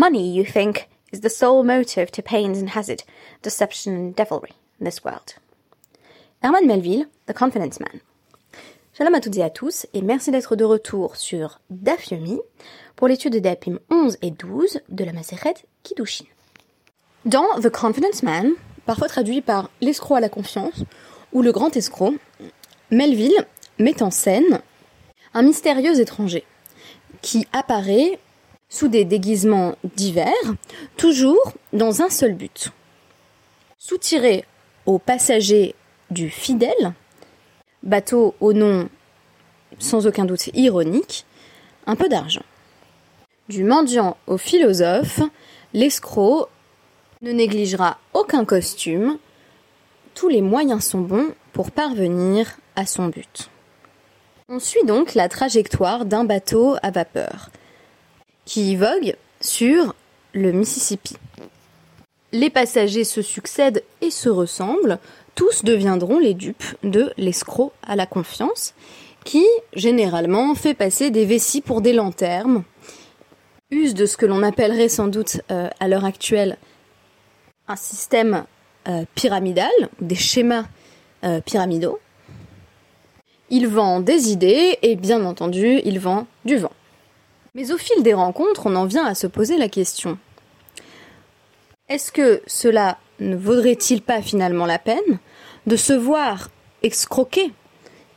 Money, you think, is the sole motive to pains and hazard, deception and devilry in this world. Herman Melville, The Confidence Man. Shalom à toutes et à tous, et merci d'être de retour sur Daf pour l'étude Dapim 11 et 12 de la Maseret Kiddushin. Dans The Confidence Man, parfois traduit par l'escroc à la confiance ou le grand escroc, Melville met en scène un mystérieux étranger qui apparaît sous des déguisements divers, toujours dans un seul but. Soutirer aux passagers du fidèle, bateau au nom sans aucun doute ironique, un peu d'argent. Du mendiant au philosophe, l'escroc ne négligera aucun costume, tous les moyens sont bons pour parvenir à son but. On suit donc la trajectoire d'un bateau à vapeur qui vogue sur le Mississippi. Les passagers se succèdent et se ressemblent, tous deviendront les dupes de l'escroc à la confiance, qui généralement fait passer des vessies pour des lanternes, use de ce que l'on appellerait sans doute euh, à l'heure actuelle un système euh, pyramidal, des schémas euh, pyramidaux. Il vend des idées et bien entendu, il vend du vent. Mais au fil des rencontres, on en vient à se poser la question. Est-ce que cela ne vaudrait-il pas finalement la peine de se voir excroquer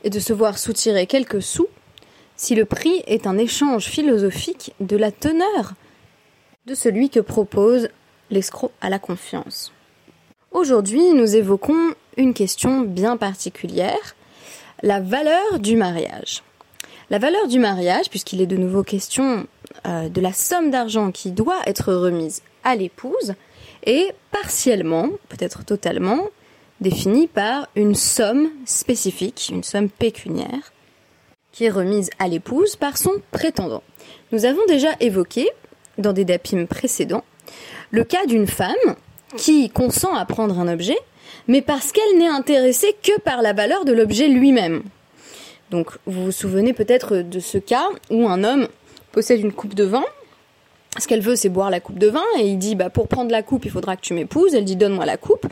et de se voir soutirer quelques sous si le prix est un échange philosophique de la teneur de celui que propose l'escroc à la confiance? Aujourd'hui, nous évoquons une question bien particulière, la valeur du mariage. La valeur du mariage, puisqu'il est de nouveau question euh, de la somme d'argent qui doit être remise à l'épouse, est partiellement, peut-être totalement, définie par une somme spécifique, une somme pécuniaire, qui est remise à l'épouse par son prétendant. Nous avons déjà évoqué, dans des dapim précédents, le cas d'une femme qui consent à prendre un objet, mais parce qu'elle n'est intéressée que par la valeur de l'objet lui-même. Donc vous vous souvenez peut-être de ce cas où un homme possède une coupe de vin. Ce qu'elle veut, c'est boire la coupe de vin, et il dit bah, pour prendre la coupe, il faudra que tu m'épouses. Elle dit donne-moi la coupe.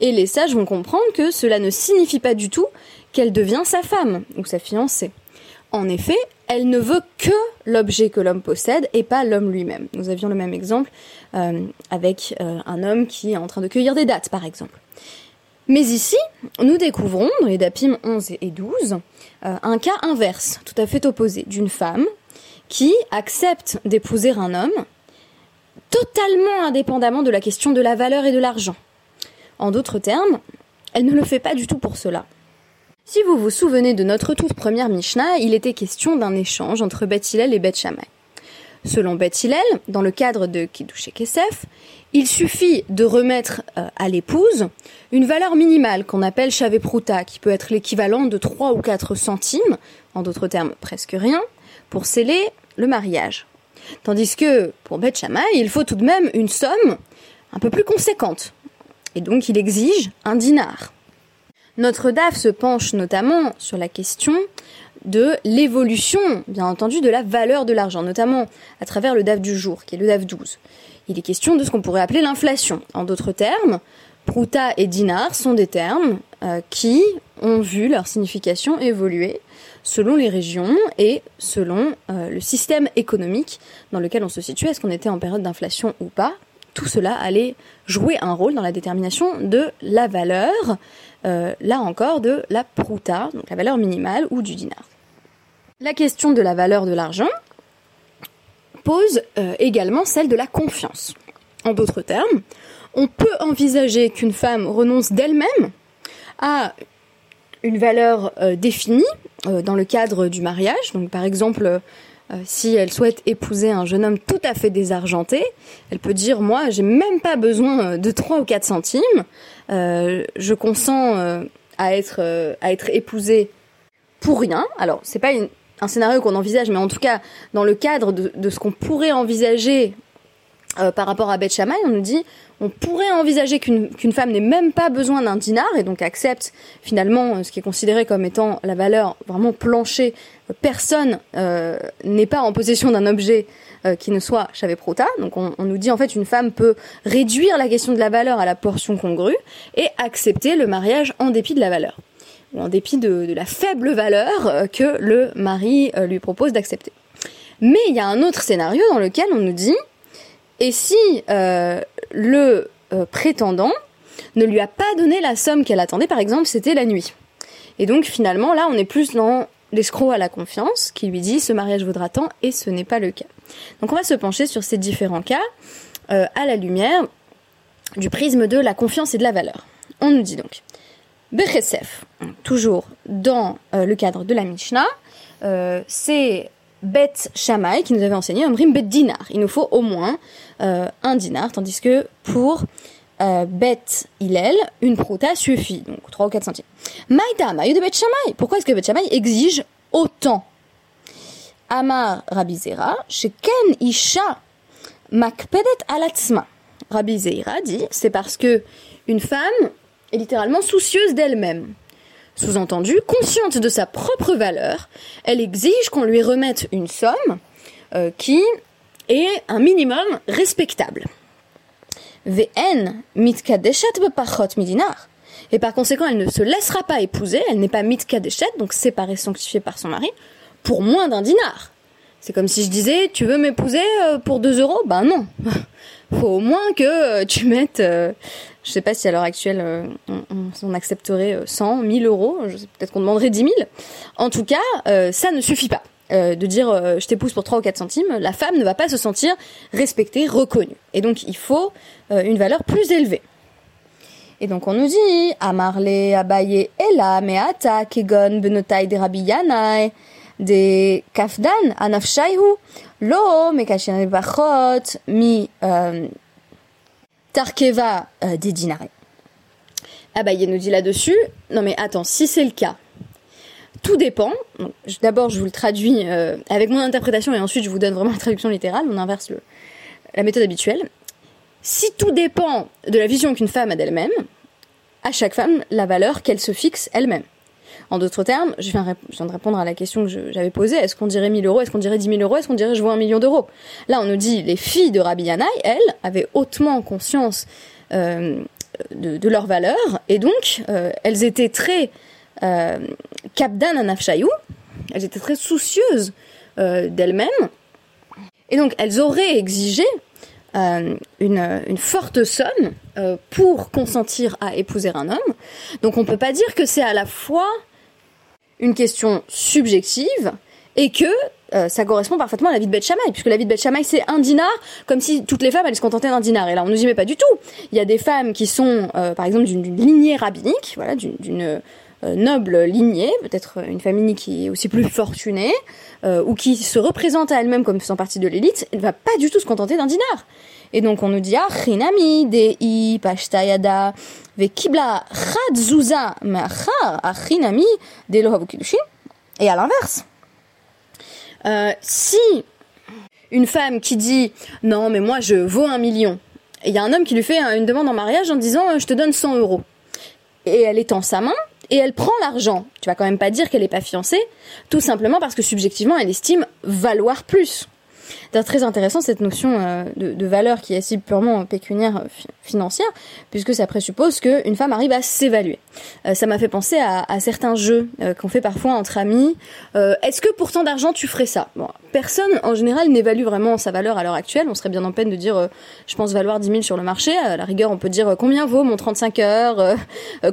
Et les sages vont comprendre que cela ne signifie pas du tout qu'elle devient sa femme ou sa fiancée. En effet, elle ne veut que l'objet que l'homme possède et pas l'homme lui-même. Nous avions le même exemple euh, avec euh, un homme qui est en train de cueillir des dates, par exemple. Mais ici, nous découvrons, dans les DAPIM 11 et 12, euh, un cas inverse, tout à fait opposé, d'une femme qui accepte d'épouser un homme totalement indépendamment de la question de la valeur et de l'argent. En d'autres termes, elle ne le fait pas du tout pour cela. Si vous vous souvenez de notre toute première Mishnah, il était question d'un échange entre Beth et Beth Shammai. Selon Beth dans le cadre de Kiddush Kesef, il suffit de remettre euh, à l'épouse une valeur minimale qu'on appelle pruta, qui peut être l'équivalent de 3 ou 4 centimes, en d'autres termes presque rien, pour sceller le mariage. Tandis que pour Beth Shammai, il faut tout de même une somme un peu plus conséquente. Et donc il exige un dinar. Notre DAF se penche notamment sur la question de l'évolution, bien entendu, de la valeur de l'argent, notamment à travers le DAF du jour, qui est le DAF 12. Il est question de ce qu'on pourrait appeler l'inflation. En d'autres termes, pruta et dinar sont des termes euh, qui ont vu leur signification évoluer selon les régions et selon euh, le système économique dans lequel on se situe. Est-ce qu'on était en période d'inflation ou pas? Tout cela allait jouer un rôle dans la détermination de la valeur euh, là encore, de la pruta, donc la valeur minimale, ou du dinar. La question de la valeur de l'argent pose euh, également celle de la confiance. En d'autres termes, on peut envisager qu'une femme renonce d'elle-même à une valeur euh, définie dans le cadre du mariage. Donc par exemple, si elle souhaite épouser un jeune homme tout à fait désargenté, elle peut dire moi j'ai même pas besoin de 3 ou 4 centimes, euh, je consens euh, à être euh, à être épousée pour rien. Alors c'est pas un scénario qu'on envisage, mais en tout cas dans le cadre de, ce qu'on pourrait envisager par rapport à Beth Shammai, on nous dit on pourrait envisager qu'une femme n'ait même pas besoin d'un dinar et donc accepte finalement ce qui est considéré comme étant la valeur vraiment plancher. Personne n'est pas en possession d'un objet qui ne soit prota. Donc on, nous dit en fait une femme peut réduire la question de la valeur à la portion congrue et accepter le mariage en dépit de la valeur en dépit de, la faible valeur que le mari lui propose d'accepter. Mais il y a un autre scénario dans lequel on nous dit et si le prétendant ne lui a pas donné la somme qu'elle attendait, par exemple, c'était la nuit. Et donc finalement, là, on est plus dans l'escroc à la confiance qui lui dit ce mariage vaudra tant et ce n'est pas le cas. Donc on va se pencher sur ces différents cas euh, à la lumière du prisme de la confiance et de la valeur. On nous dit donc Bechesef, toujours dans euh, le cadre de la Mishnah, euh, c'est Bet Shammai qui nous avait enseigné un brim Bet Dinar. Il nous faut au moins un dinar, tandis que pour euh, Bet Hillel, une prota suffit, donc 3 ou 4 centimes. Maïta, maï de Bet Shammai. Pourquoi est-ce que Bet Shammai exige autant? Amar Rabbi Zera, Ken Isha Makpedet Alatzma. Rabbi Zera dit, c'est parce que une femme est littéralement soucieuse d'elle-même. Sous-entendu, consciente de sa propre valeur, elle exige qu'on lui remette une somme euh, qui est un minimum respectable. Vn mitkadeshet bepachot midinar. Et par conséquent, elle ne se laissera pas épouser, elle n'est pas mitkadeshet, donc séparée, sanctifiée par son mari, pour moins d'un dinar. C'est comme si je disais, tu veux m'épouser euh, pour 2 euros? Ben non. Faut au moins que euh, tu mettes, je sais pas si à l'heure actuelle on, accepterait 100, 1000 euros, peut-être qu'on demanderait 10 000. En tout cas, ça ne suffit pas. Euh, de dire euh, je t'épouse pour 3 ou 4 centimes, la femme ne va pas se sentir respectée, reconnue. Et donc il faut euh, une valeur plus élevée. Et donc on nous dit Amarle Abaye Ela Meata Kegon Benotai de Rabbi Yanai de Kafdan Anafshaihu Lo Mekashin Bachot Mi Tarkeva des dinare. Abaye nous dit là-dessus Non mais attends, si c'est le cas, tout dépend. D'abord, je vous le traduis euh, avec mon interprétation et ensuite je vous donne vraiment la traduction littérale. On inverse la méthode habituelle. Si tout dépend de la vision qu'une femme a d'elle-même, à chaque femme, la valeur qu'elle se fixe elle-même. En d'autres termes, je viens, de répondre à la question que j'avais posée. Est-ce qu'on dirait 1000 euros? Est-ce qu'on dirait 10 000 euros? Est-ce qu'on dirait je vois un million d'euros? Là, on nous dit les filles de Rabbi Yanaï, elles, avaient hautement conscience euh, de, leur valeur et donc euh, elles étaient très euh, Kapdan Anafshayou, elles étaient très soucieuses euh, d'elles-mêmes, et donc elles auraient exigé euh, une, forte somme euh, pour consentir à épouser un homme. Donc on ne peut pas dire que c'est à la fois une question subjective et que euh, ça correspond parfaitement à la vie de Beth Shammai, puisque la vie de Beth Shammai c'est un dinar, comme si toutes les femmes allaient se contenter d'un dinar. Et là on nous y met pas du tout. Il y a des femmes qui sont, par exemple, d'une lignée rabbinique, voilà, d'une noble lignée, peut-être une famille qui est aussi plus fortunée, euh, ou qui se représente à elle-même comme faisant partie de l'élite, elle ne va pas du tout se contenter d'un dinar. Et donc on nous dit ah chinami de pashtayada ve kibla chadzuza machar achinami de Et à l'inverse, euh, si une femme qui dit non mais moi je vaux un million, il y a un homme qui lui fait une demande en mariage en disant je te donne 100 euros, et elle étend sa main, et elle prend l'argent. Tu vas quand même pas dire qu'elle n'est pas fiancée, tout simplement parce que subjectivement elle estime valoir plus. C'est très intéressant cette notion euh, de, valeur qui est si purement pécuniaire euh, financière, puisque ça présuppose qu'une femme arrive à s'évaluer. Euh, ça m'a fait penser à, certains jeux qu'on fait parfois entre amis. Est-ce que pour tant d'argent tu ferais ça? Bon, Personne en général n'évalue vraiment sa valeur à l'heure actuelle. On serait bien en peine de dire je pense valoir 10 000 sur le marché. À la rigueur, on peut dire combien vaut mon 35 heures,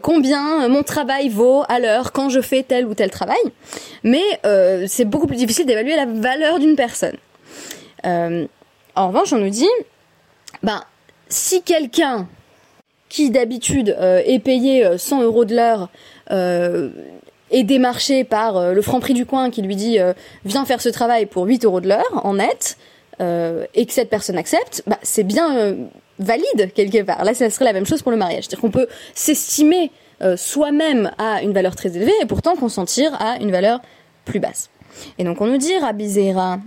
combien mon travail vaut à l'heure quand je fais tel ou tel travail? Mais c'est beaucoup plus difficile d'évaluer la valeur d'une personne. Euh, en revanche, on nous dit, ben, si quelqu'un qui d'habitude euh, est payé 100 euh, euros de l'heure est démarché par le franc prix du coin qui lui dit viens faire ce travail pour 8 euros de l'heure en net, et que cette personne accepte, bah, c'est bien valide quelque part. Là, ça serait la même chose pour le mariage. C'est-à-dire qu'on peut s'estimer soi-même à une valeur très élevée et pourtant consentir à une valeur plus basse. Et donc on nous dit, Rabbi Zera,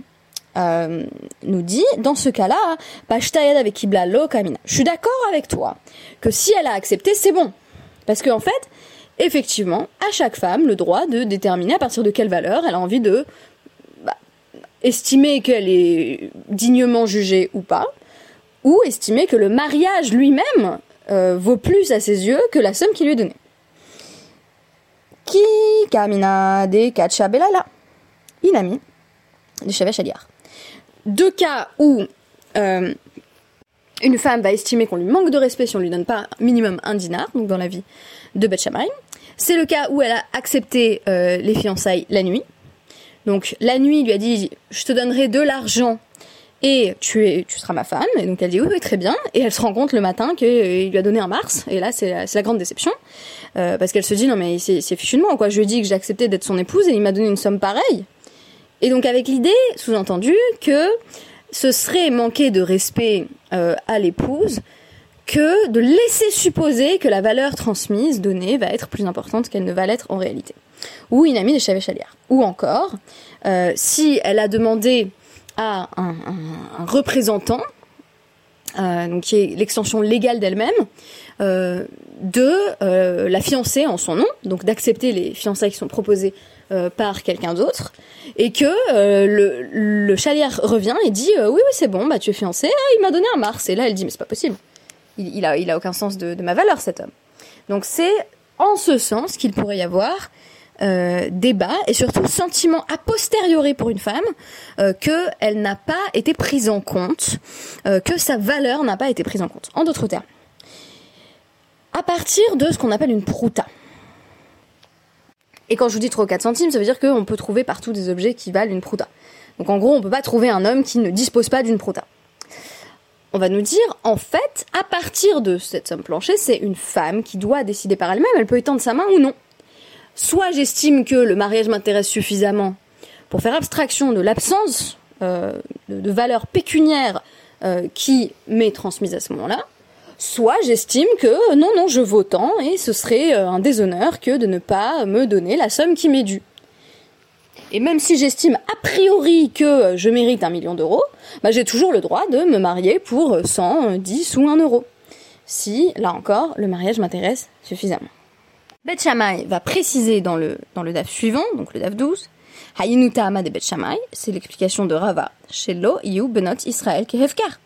euh, nous dit, dans ce cas-là, kamina. Je suis d'accord avec toi que si elle a accepté, c'est bon. Parce qu'en en fait, effectivement, à chaque femme le droit de déterminer à partir de quelle valeur elle a envie de bah, estimer qu'elle est dignement jugée ou pas, ou estimer que le mariage lui-même euh, vaut plus à ses yeux que la somme qui lui est donnée. Qui camina de Kachabelala Inami de Shavesh Aliar. Deux cas où euh, une femme va estimer qu'on lui manque de respect si on lui donne pas minimum un dinar, donc dans la vie de Beth C'est le cas où elle a accepté euh, les fiançailles la nuit. Donc la nuit, il lui a dit je te donnerai de l'argent et tu, es, tu seras ma femme. Et donc elle dit oui, très bien. Et elle se rend compte le matin qu'il lui a donné un mars. Et là, c'est la, la, grande déception. Euh, parce qu'elle se dit non mais c'est fichu de moi quoi. Je lui ai dit que j'ai accepté d'être son épouse et il m'a donné une somme pareille. Et donc avec l'idée, sous-entendu, que ce serait manquer de respect euh, à l'épouse que de laisser supposer que la valeur transmise, donnée, va être plus importante qu'elle ne va l'être en réalité. Ou une amie de Chavé Chalière. Ou encore, euh, si elle a demandé à un, représentant, euh, donc qui est l'extension légale d'elle-même, de la fiancer en son nom, donc d'accepter les fiançailles qui sont proposées euh, par quelqu'un d'autre, et que le, le chalière revient et dit oui oui c'est bon bah tu es fiancé, ah, il m'a donné un mars et là elle dit mais c'est pas possible, il, il, a il a aucun sens de, de ma valeur cet homme. Donc c'est en ce sens qu'il pourrait y avoir euh, débat et surtout sentiment a posteriori pour une femme euh, qu'elle n'a pas été prise en compte, euh, que sa valeur n'a pas été prise en compte. En d'autres termes, à partir de ce qu'on appelle une prouta. Et quand je vous dis 3 ou 4 centimes, ça veut dire qu'on peut trouver partout des objets qui valent une prouta. Donc en gros, on peut pas trouver un homme qui ne dispose pas d'une prouta. On va nous dire, en fait, à partir de cette somme planchée, c'est une femme qui doit décider par elle-même, elle peut étendre sa main ou non soit j'estime que le mariage m'intéresse suffisamment pour faire abstraction de l'absence euh, de, de, valeur pécuniaire euh, qui m'est transmise à ce moment-là, soit j'estime que non, non, je vaux tant et ce serait euh, un déshonneur que de ne pas me donner la somme qui m'est due. Et même si j'estime a priori que je mérite un million d'euros, bah, j'ai toujours le droit de me marier pour 100, 10 ou 1 euro. Si, là encore, le mariage m'intéresse suffisamment. Bet Shammai va préciser dans le, dans le DAF suivant, donc le DAF 12, Hayinuta de Bet Shammai, c'est l'explication de Rava, Shelo, Yu, Benot, Israël, Kehevkar.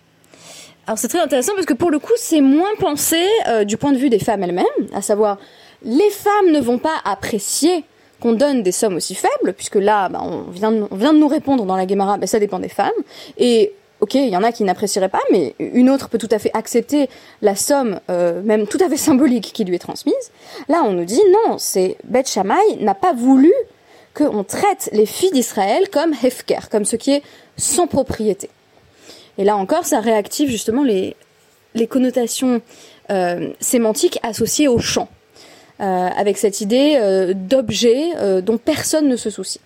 Alors c'est très intéressant parce que pour le coup c'est moins pensé euh, du point de vue des femmes elles-mêmes, à savoir les femmes ne vont pas apprécier qu'on donne des sommes aussi faibles, puisque là bah, on, vient de, nous répondre dans la Gemara, bah, ça dépend des femmes, et ok, il y en a qui n'apprécieraient pas, mais une autre peut tout à fait accepter la somme, euh, même tout à fait symbolique, qui lui est transmise. Là, on nous dit non, c'est Beth Shammai n'a pas voulu qu'on traite les filles d'Israël comme hefker, comme ce qui est sans propriété. Et là encore, ça réactive justement les, connotations euh, sémantiques associées au champ, euh, avec cette idée euh, d'objet dont personne ne se soucie.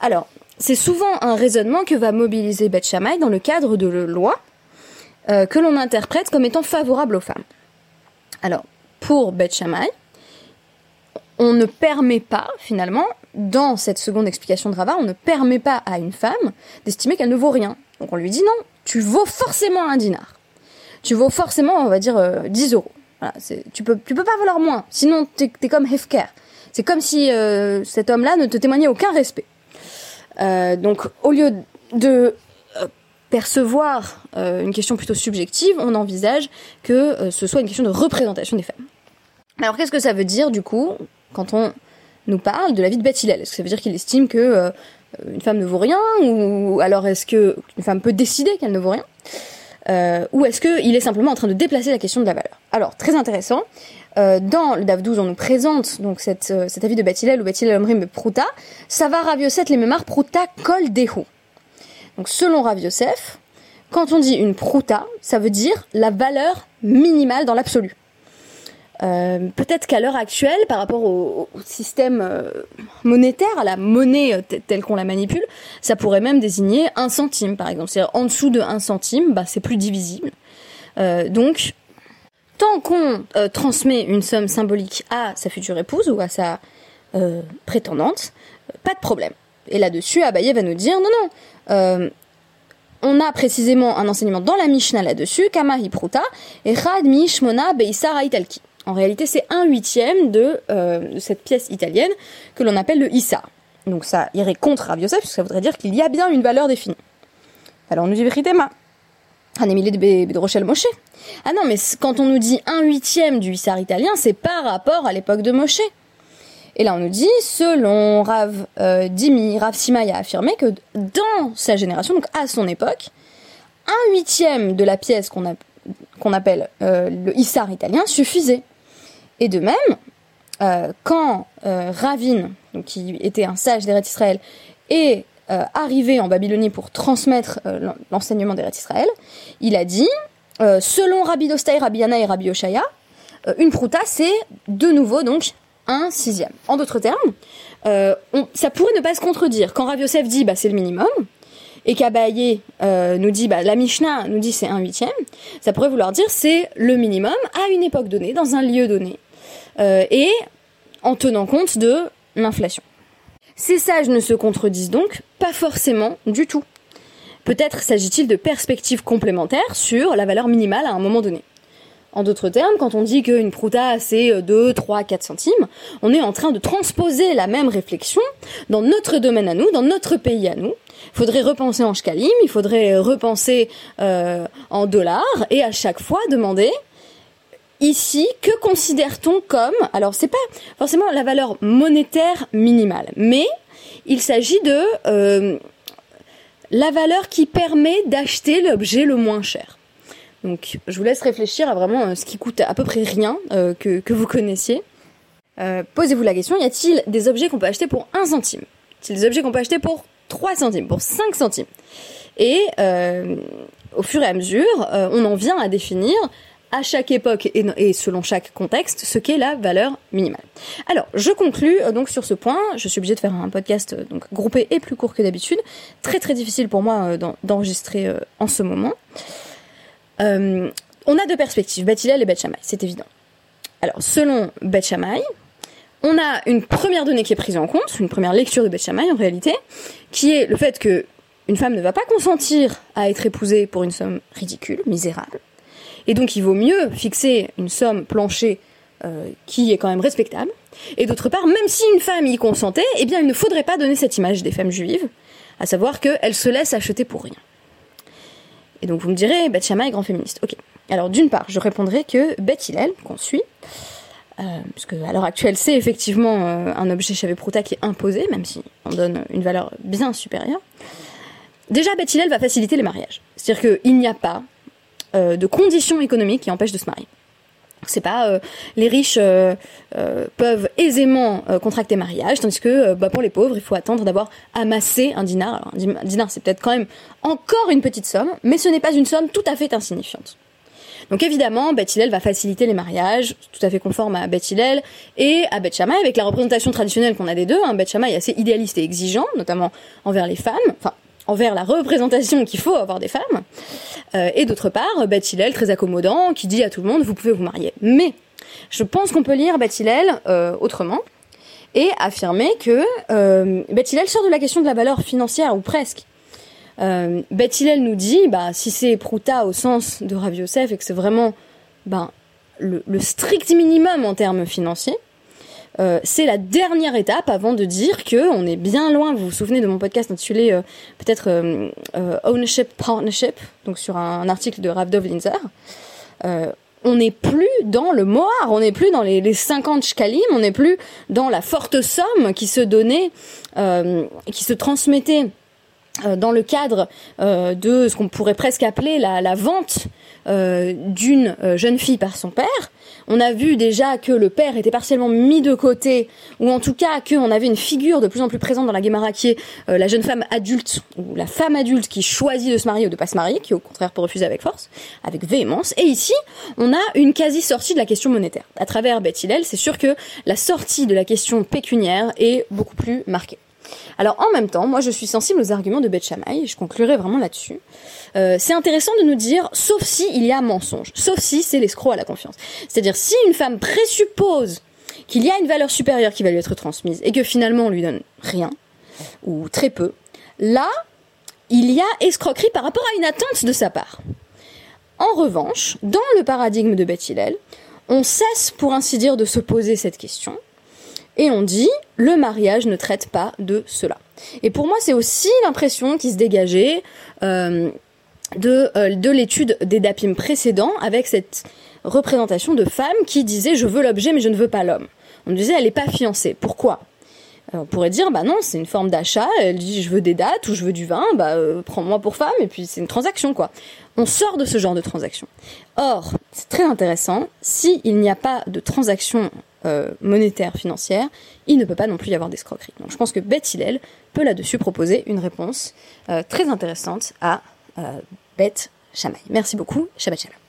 Alors, c'est souvent un raisonnement que va mobiliser Beth Shammai dans le cadre de lois euh, que l'on interprète comme étant favorables aux femmes. Alors, pour Beth Shammai, on ne permet pas, finalement, dans cette seconde explication de Rava, on ne permet pas à une femme d'estimer qu'elle ne vaut rien. Donc on lui dit non, tu vaux forcément un dinar. Tu vaux forcément, on va dire, euh, 10 euros. Voilà, tu peux, peux pas valoir moins, sinon t'es es comme Hefker. C'est comme si euh, cet homme-là ne te témoignait aucun respect. Euh, donc, au lieu de euh, percevoir euh, une question plutôt subjective, on envisage que ce soit une question de représentation des femmes. Alors, qu'est-ce que ça veut dire, du coup, quand on nous parle de la vie de Beth Est-ce que ça veut dire qu'il estime que une femme ne vaut rien Ou alors est-ce qu'une femme peut décider qu'elle ne vaut rien euh, ou est-ce qu'il est simplement en train de déplacer la question de la valeur Alors, très intéressant, euh, dans le DAF 12, on nous présente donc cette, euh, cet avis de Batilel ou Batilel Omrim Prouta, Sava Rav Yosef les Memar Prouta Kol Dehu. Donc, selon Rav Yosef, quand on dit une Prouta, ça veut dire la valeur minimale dans l'absolu. Euh, peut-être qu'à l'heure actuelle, par rapport au, système euh, monétaire, à la monnaie euh, telle qu'on la manipule, ça pourrait même désigner un centime, par exemple. C'est-à-dire en dessous de un centime, bah, c'est plus divisible. donc, tant qu'on transmet une somme symbolique à sa future épouse ou à sa prétendante, pas de problème. Et là-dessus, Abaye va nous dire non, non. on a précisément un enseignement dans la Mishnah là-dessus, Kama Hipruta, et Mishmona Beisara Italki. En réalité, c'est un huitième de, euh, de cette pièce italienne que l'on appelle le Issa. Donc ça irait contre Rav Yosef, puisque ça voudrait dire qu'il y a bien une valeur définie. Alors on nous dit Britema. Un Émilé de Rochelle Moshe. Ah non, mais quand on nous dit un huitième du Issar italien, c'est par rapport à l'époque de Moshe. Et là, on nous dit, selon Rav euh, Dimi, Rav Simaya a affirmé que dans sa génération, donc à son époque, un huitième de la pièce qu'on appelle euh, le Issar italien suffisait. Et de même, euh, quand Ravine, donc qui était un sage d'Eretz Israël, est arrivé en Babylonie pour transmettre l'enseignement d'Eretz Israël, il a dit, selon Rabbi Dostai, Rabbi Yana et Rabbi Oshaya, une prouta, c'est de nouveau donc un sixième. En d'autres termes, euh, ça pourrait ne pas se contredire. Quand Rav Yosef dit bah, c'est le minimum, et qu'Abaye euh, nous dit, bah, la Mishnah nous dit c'est un huitième, ça pourrait vouloir dire c'est le minimum à une époque donnée, dans un lieu donné, euh, et en tenant compte de l'inflation. Ces sages ne se contredisent donc pas forcément du tout. Peut-être s'agit-il de perspectives complémentaires sur la valeur minimale à un moment donné. En d'autres termes, quand on dit qu'une prouta c'est 2, 3, 4 centimes, on est en train de transposer la même réflexion dans notre domaine à nous, dans notre pays à nous. Il faudrait repenser en shkalim, il faudrait repenser euh, en dollars et à chaque fois demander ici que considère-t-on comme alors c'est pas forcément la valeur monétaire minimale, mais il s'agit de euh, la valeur qui permet d'acheter l'objet le moins cher. Donc je vous laisse réfléchir à vraiment euh, ce qui coûte à peu près rien euh, que, que, vous connaissiez. Euh, Posez-vous la question, y a-t-il des objets qu'on peut acheter pour 1 centime? Y a-t-il des objets qu'on peut acheter pour 3 centimes, pour 5 centimes? Et euh, au fur et à mesure, euh, on en vient à définir à chaque époque et, selon chaque contexte ce qu'est la valeur minimale. Alors, je conclus donc sur ce point. Je suis obligée de faire un podcast donc groupé et plus court que d'habitude. Très très difficile pour moi d'enregistrer en ce moment. Euh, on a deux perspectives, Beth et Beth c'est évident. Alors, selon Beth on a une première donnée qui est prise en compte, une première lecture de Beth en réalité, qui est le fait que une femme ne va pas consentir à être épousée pour une somme ridicule, misérable. Et donc il vaut mieux fixer une somme planchée euh, qui est quand même respectable. Et d'autre part, même si une femme y consentait, eh bien il ne faudrait pas donner cette image des femmes juives, à savoir qu'elles se laissent acheter pour rien. Et donc vous me direz, Beth Shammai est grand féministe. Ok. Alors d'une part, je répondrai que Beth Hillel, qu'on suit, euh, puisque à l'heure actuelle c'est effectivement euh, un objet chez Prouta qui est imposé, même si on donne une valeur bien supérieure. Déjà, Beth va faciliter les mariages. C'est-à-dire qu'il n'y a pas euh, de conditions économiques qui empêchent de se marier. C'est pas euh, les riches euh, peuvent aisément contracter mariage, tandis que bah, pour les pauvres, il faut attendre d'avoir amassé un dinar. Alors, un dinar, c'est peut-être quand même encore une petite somme, mais ce n'est pas une somme tout à fait insignifiante. Donc évidemment, Beth va faciliter les mariages, tout à fait conforme à Beth et à Beth Shammai, avec la représentation traditionnelle qu'on a des deux. Hein. Beth Shammai est assez idéaliste et exigeant, notamment envers les femmes. Enfin, envers la représentation qu'il faut avoir des femmes, euh, et d'autre part, Beth très accommodant, qui dit à tout le monde, vous pouvez vous marier. Mais je pense qu'on peut lire Beth euh, autrement, et affirmer que euh, Beth sort de la question de la valeur financière, ou presque. Euh, Beth nous dit, bah, si c'est Prouta au sens de Rav Yosef, et que c'est vraiment le, le strict minimum en termes financiers, euh, c'est la dernière étape avant de dire que on est bien loin. Vous vous souvenez de mon podcast intitulé euh, peut-être euh, Ownership Partnership, donc sur un, article de Ravdov Linzer. on n'est plus dans le moire, on n'est plus dans les, les 50 shkalim, on n'est plus dans la forte somme qui se donnait, qui se transmettait dans le cadre de ce qu'on pourrait presque appeler la, vente d'une jeune fille par son père. On a vu déjà que le père était partiellement mis de côté, ou en tout cas qu'on avait une figure de plus en plus présente dans la Guémara qui est euh, la jeune femme adulte, ou la femme adulte qui choisit de se marier ou de pas se marier, qui au contraire peut refuser avec force, avec véhémence. Et ici, on a une quasi-sortie de la question monétaire. À travers Beth c'est sûr que la sortie de la question pécuniaire est beaucoup plus marquée. Alors en même temps, moi je suis sensible aux arguments de Beth Shammai, je conclurai vraiment là-dessus. Euh, c'est intéressant de nous dire, sauf si il y a mensonge, sauf si c'est l'escroc à la confiance. C'est-à-dire si une femme présuppose qu'il y a une valeur supérieure qui va lui être transmise et que finalement on lui donne rien ou très peu, là il y a escroquerie par rapport à une attente de sa part. En revanche, dans le paradigme de Beth Hillel, on cesse pour ainsi dire de se poser cette question Et on dit, le mariage ne traite pas de cela. Et pour moi, c'est aussi l'impression qui se dégageait euh, de, euh, de l'étude des DAPIM précédents avec cette représentation de femme qui disait je veux l'objet mais je ne veux pas l'homme. On disait elle n'est pas fiancée. Pourquoi? On pourrait dire, bah non, c'est une forme d'achat, elle dit je veux des dates ou je veux du vin, bah euh, prends-moi pour femme, et puis c'est une transaction, quoi. On sort de ce genre de transaction. Or, c'est très intéressant, s'il n'y a pas de transaction euh, monétaire, financière, il ne peut pas non plus y avoir d'escroquerie. Donc je pense que Beth Hillel peut là-dessus proposer une réponse euh, très intéressante à Beth Shammai. Merci beaucoup, Shabbat Shalom.